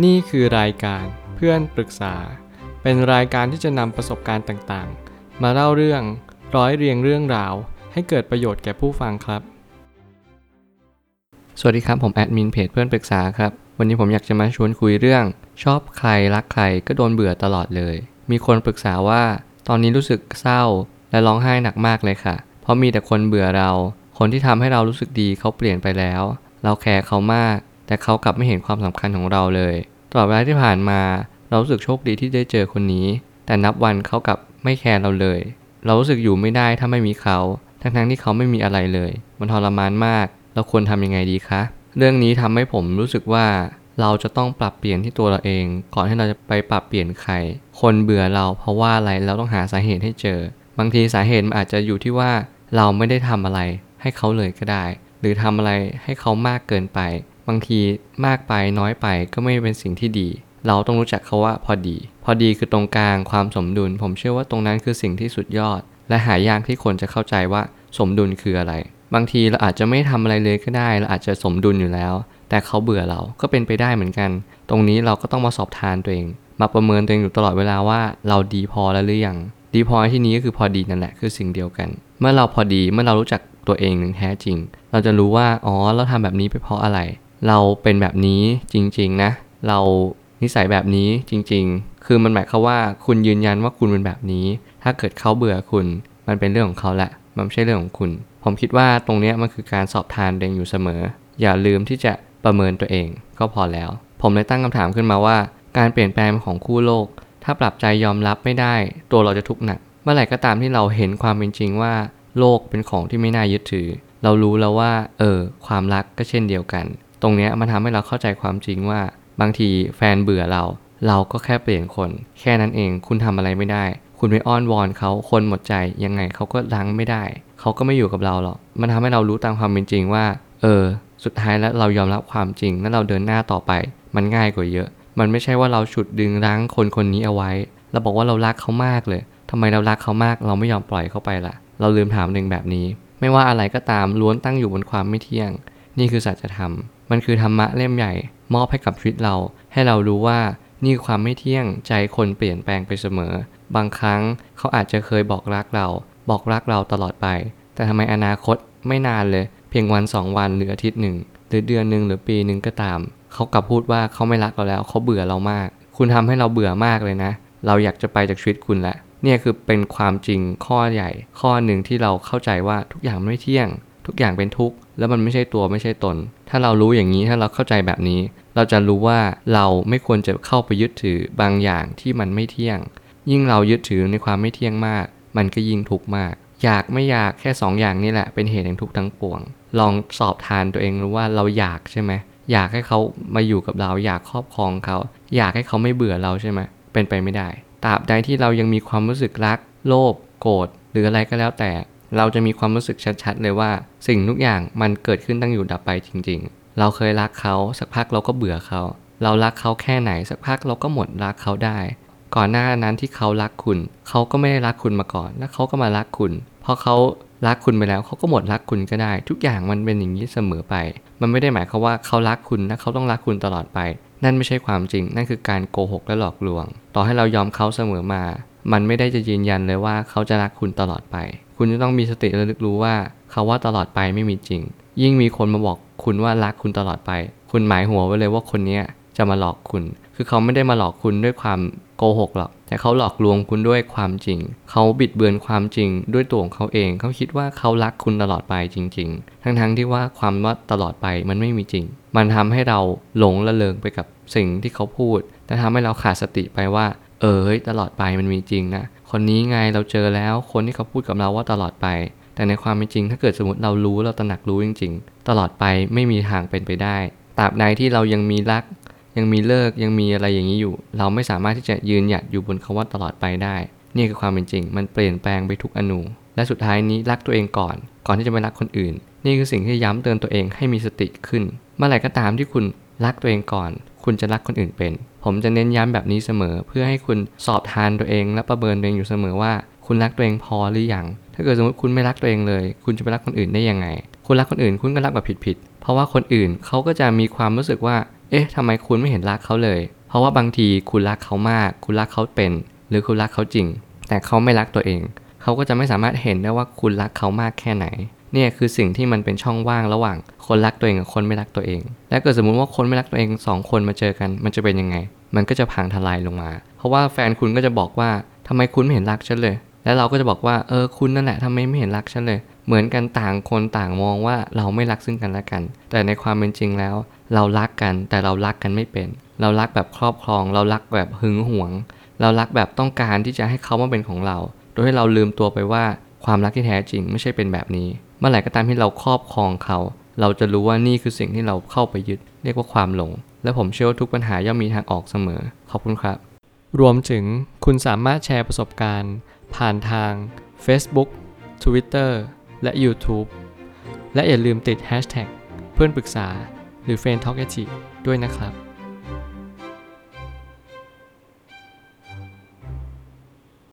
นี่คือรายการเพื่อนปรึกษา เป็นรายการที่จะนำประสบการณ์ต่างๆ มาเล่าเรื่องร้อยเรียงเรื่องราว ให้เกิดประโยชน์แก่ผู้ฟังครับ สวัสดีครับ ผมแอดมินเพจเพื่อนปรึกษาครับ วันนี้ผมอยากจะมาชวนคุยเรื่อง ชอบใครรักใครก็โดนเบื่อตลอดเลย มีคนปรึกษาว่า ตอนนี้รู้สึกเศร้า และร้องไห้หนักมากเลยค่ะ เพราะมีแต่คนเบื่อเรา คนที่ทำให้เรารู้สึกดีเขาเปลี่ยนไปแล้ว เราแคร์เขามาก แต่เขากลับไม่เห็นความสำคัญของเราเลย ตลอดเวลาที่ผ่านมา เรารู้สึกโชคดีที่ได้เจอคนนี้ แต่นับวันเขากลับไม่แคร์เราเลย เรารู้สึกอยู่ไม่ได้ถ้าไม่มีเขา ทั้งๆที่เขาไม่มีอะไรเลย มันทรมานมาก เราควรทำยังไงดีคะ เรื่องนี้ทำให้ผมรู้สึกว่าเราจะต้องปรับเปลี่ยนที่ตัวเราเอง ก่อนที่เราจะไปปรับเปลี่ยนใคร คนเบื่อเราเพราะว่าอะไรเราต้องหาสาเหตุให้เจอ บางทีสาเหตุมันอาจจะอยู่ที่ว่าเราไม่ได้ทำอะไรให้เขาเลยก็ได้ หรือทำอะไรให้เขามากเกินไป บางทีมากไปน้อยไปก็ไม่เป็นสิ่งที่ดี เราต้องรู้จักเขาว่าพอดี พอดีคือตรงกลางความสมดุล ผมเชื่อว่าตรงนั้นคือสิ่งที่สุดยอด และหายากที่คนจะเข้าใจว่าสมดุลคืออะไร บางทีเราอาจจะไม่ทำอะไรเลยก็ได้เราอาจจะสมดุลอยู่แล้ว แต่เขาเบื่อเราก็เป็นไปได้เหมือนกัน ตรงนี้เราก็ต้องมาสอบทานตัวเอง มาประเมินตัวเองอยู่ตลอดเวลาว่าเราดีพอแล้วหรือยังดีพอที่นี้ก็คือพอดีนั่นแหละคือสิ่งเดียวกัน เมื่อเราพอดีเมื่อเรารู้จักตัวเองหนึ่งแท้จริง เราจะรู้ว่าอ๋อเราทำแบบนี้ไปเพราะอะไร เราเป็นแบบนี้จริงๆนะ เรานิสัยแบบนี้จริงๆ คือมันหมายความว่าคุณยืนยันว่าคุณเป็นแบบนี้ ถ้าเกิดเขาเบื่อคุณ มันเป็นเรื่องของเขาแหละ มันไม่ใช่เรื่องของคุณ ผมคิดว่าตรงนี้มันคือการสอบทานตัวเองอยู่เสมอ อย่าลืมที่จะประเมินตัวเองก็พอแล้ว ผมเลยตั้งคำถามขึ้นมาว่า การเปลี่ยนแปลงของคู่โลก ถ้าปรับใจยอมรับไม่ได้ ตัวเราจะทุกข์หนัก เมื่อไหร่ก็ตามที่เราเห็นความเป็นจริงว่า โลกเป็นของที่ไม่น่ายึดถือ เรารู้แล้วว่า เออ ความรักก็เช่นเดียวกัน ตรงนี้มันทำให้เราเข้าใจความจริงว่า บางทีแฟนเบื่อเรา เราก็แค่เปลี่ยนคน แค่นั้นเองคุณทำอะไรไม่ได้ คุณไปอ้อนวอนเขาคนหมดใจยังไงเขาก็รั้งไม่ได้ เขาก็ไม่อยู่กับเราหรอกมันทำให้เรารู้ตามความเป็นจริงว่า เออ สุดท้ายแล้วเรายอมรับความจริง แล้วเราเดินหน้าต่อไป มันง่ายกว่าเยอะ มันไม่ใช่ว่าเราฉุดดึงรั้งคนคนนี้เอาไว้เราบอกว่าเรารักเขามากเลยทำไมเรารักเขามาก เราไม่ยอมปล่อยเขาไปล่ะ เราลืมถามหนึ่งแบบนี้ ไม่ว่าอะไรก็ตามล้วนตั้งอยู่บนความไม่เที่ยง นี่คือสัจธรรม มันคือธรรมะเล่มใหญ่ มอบให้กับชีวิตเรา ให้เรารู้ว่านี่ความไม่เที่ยงใจคนเปลี่ยนแปลงไปเสมอ บางครั้งเขาอาจจะเคยบอกรักเรา บอกรักเราตลอดไป แต่ทำไมอนาคตไม่นานเลย เพียงวันสองวันหรืออาทิตย์หนึ่งหรือเดือนหนึ่งหรือปีหนึ่งก็ตาม เขากลับพูดว่าเขาไม่รักเราแล้ว เขาเบื่อเรามาก คุณทำให้เราเบื่อมากเลยนะ เราอยากจะไปจากชีวิตคุณแล้วเนี่ยคือเป็นความจริงข้อใหญ่ ข้อหนึ่งที่เราเข้าใจว่าทุกอย่างไม่เที่ยง ทุกอย่างเป็นทุกข์แล้วมันไม่ใช่ตัวไม่ใช่ตน ถ้าเรารู้อย่างนี้ถ้าเราเข้าใจแบบนี้ เราจะรู้ว่าเราไม่ควรจะเข้าไปยึดถือบางอย่างที่มันไม่เที่ยง ยิ่งเรายึดถือในความไม่เที่ยงมาก มันก็ยิ่งทุกข์มาก อยากไม่อยากแค่2ออย่างนี้แหละเป็นเหตุแห่งทุกข์ทั้งปวง ลองสอบทานตัวเองรู้ว่าเราอยากใช่ไหมอยากให้เขามาอยู่กับเรา อยากครอบครองเขา อยากให้เขาไม่เบื่อเราใช่ไหมเป็นไปไม่ได้ตราบใดที่เรายังมีความรู้สึกรัก โลภโกรธหรืออะไรก็แล้วแต่ เราจะมีความรู้สึกชัดๆ เลยว่าสิ่งทุกอย่างมันเกิดขึ้นตั้งอยู่ดับไปจริง ๆ เราเคยรักเขาสักพักเราก็เบื่อเขา เรารักเขาแค่ไหนสักพักเราก็หมดรักเขาได้ ก่อนหน้านั้นที่เขารักคุณ เขาก็ไม่ได้รักคุณมาก่อน แล้วเขาก็มารักคุณพอเขารักคุณไปแล้วเขาก็หมดรักคุณก็ได้ ทุกอย่างมันเป็นอย่างนี้เสมอไป มันไม่ได้หมายความว่าเขารักคุณและเขาต้องรักคุณตลอดไป นั่นไม่ใช่ความจริง นั่นคือการโกหกและหลอกลวง ต่อให้เรายอมเขาเสมอมา มันไม่ได้จะยืนยันเลยว่าเขาจะรักคุณตลอดไป คุณจะต้องมีสติระลึกรู้ว่าเขาว่าตลอดไปไม่มีจริง ยิ่งมีคนมาบอกคุณว่ารักคุณตลอดไป คุณหมายหัวไว้เลยว่าคนนี้จะมาหลอกคุณ คือเขาไม่ได้มาหลอกคุณด้วยความโกหกหรอก แต่เขาหลอกลวงคุณด้วยความจริง เขาบิดเบือนความจริงด้วยตัวของเขาเอง เขาคิดว่าเขารักคุณตลอดไปจริง ๆ ทั้งๆทที่ว่าความว่าตลอดไปมันไม่มีจริง มันทำให้เราหลงละเลงไปกับสิ่งที่เขาพูด แต่ทำให้เราขาดสติไปว่า เออตลอดไปมันมีจริงนะ คนนี้ไงเราเจอแล้วคนที่เขาพูดกับเราว่าตลอดไป แต่ในความเป็นจริง ถ้าเกิดสมมติเรารู้เราตระหนักรู้จริง ๆ ตลอดไปไม่มีทางเป็นไปได้ตราบใดที่เรายังมีรัก ยังมีเลิกยังมีอะไรอย่างนี้อยู่ เราไม่สามารถที่จะยืนหยัดอยู่บนคาว่าตลอดไปได้ นี่คือความเป็นจริง มันเปลี่ยนแปลงไปทุกอนูและสุดท้ายนี้รักตัวเองก่อน ก่อนที่จะไปรักคนอื่น นี่คือสิ่งที่ย้ำเตือนตัวเองให้มีสติขึ้น เมื่อไหร่ก็ตามที่คุณรักตัวเองก่อน คุณจะรักคนอื่นเป็น ผมจะเน้นย้ำแบบนี้เสมอ เพื่อให้คุณสอบทานตัวเอง และประเมินตัวเองอยู่เสมอว่า คุณรักตัวเองพอหรือยัง ถ้าเกิดสมมติคุณไม่รักตัวเองเลย คุณจะไปรักคนอื่นได้ยังไง คุณรักคนอื่นคุณก็รักแบบผิดๆ เพราะว่าคนอื่นเขาก็จะมีความรู้สึกว่า เอ๊ะทำไมคุณไม่เห็นรักเขาเลย เพราะว่าบางทีคุณรักเขามาก คุณรักเขาเป็น หรือคุณรักเขาจริง แต่เขาไม่รักตัวเอง เขาก็จะไม่สามารถเห็นได้ว่าคุณรักเขามากแค่ไหน เนี่ยคือสิ่งที่มันเป็นช่องว่างระหว่างคนรักตัวเองกับคนไม่รักตัวเอง และเกิดสมมุติว่าคนไม่รักตัวเองสองคนมาเจอกัน มันจะเป็นยังไง มันก็จะพังทลายลงมา เพราะว่าแฟนคุณก็จะบอกว่าทำไมคุณไม่เห็นรักฉันเลย แล้วเราก็จะบอกว่าเออคุณนั่นแหละทำไมไม่เห็นรักฉันเลย เหมือนกันต่างคนต่างมองว่าเราไม่รักซึ่งกันและกัน แต่ในความเป็นจริงแล้ว เรารักกันแต่เรารักกันไม่เป็น เรารักแบบครอบครอง เรารักแบบหึงหวง เรารักแบบต้องการที่จะให้เขามาเป็นของเรา โดยให้เราลืมตัวไปว่าความรักที่แท้จริงไม่ใช่เป็นแบบนี้ เมื่อไหร่ก็ตามที่เราครอบครองเขา เราจะรู้ว่านี่คือสิ่งที่เราเข้าไปยึด เรียกว่าความหลง และผมเชื่อว่าทุกปัญหาย่อมมีทางออกเสมอ ขอบคุณครับ รวมถึงคุณสามารถแชร์ประสบการณ์ ผ่านทาง Facebook Twitter และ YouTube และอย่าลืมติด Hashtag เพื่อนปรึกษาหรือ f r ร e n d t a l k a ด้วยนะครับ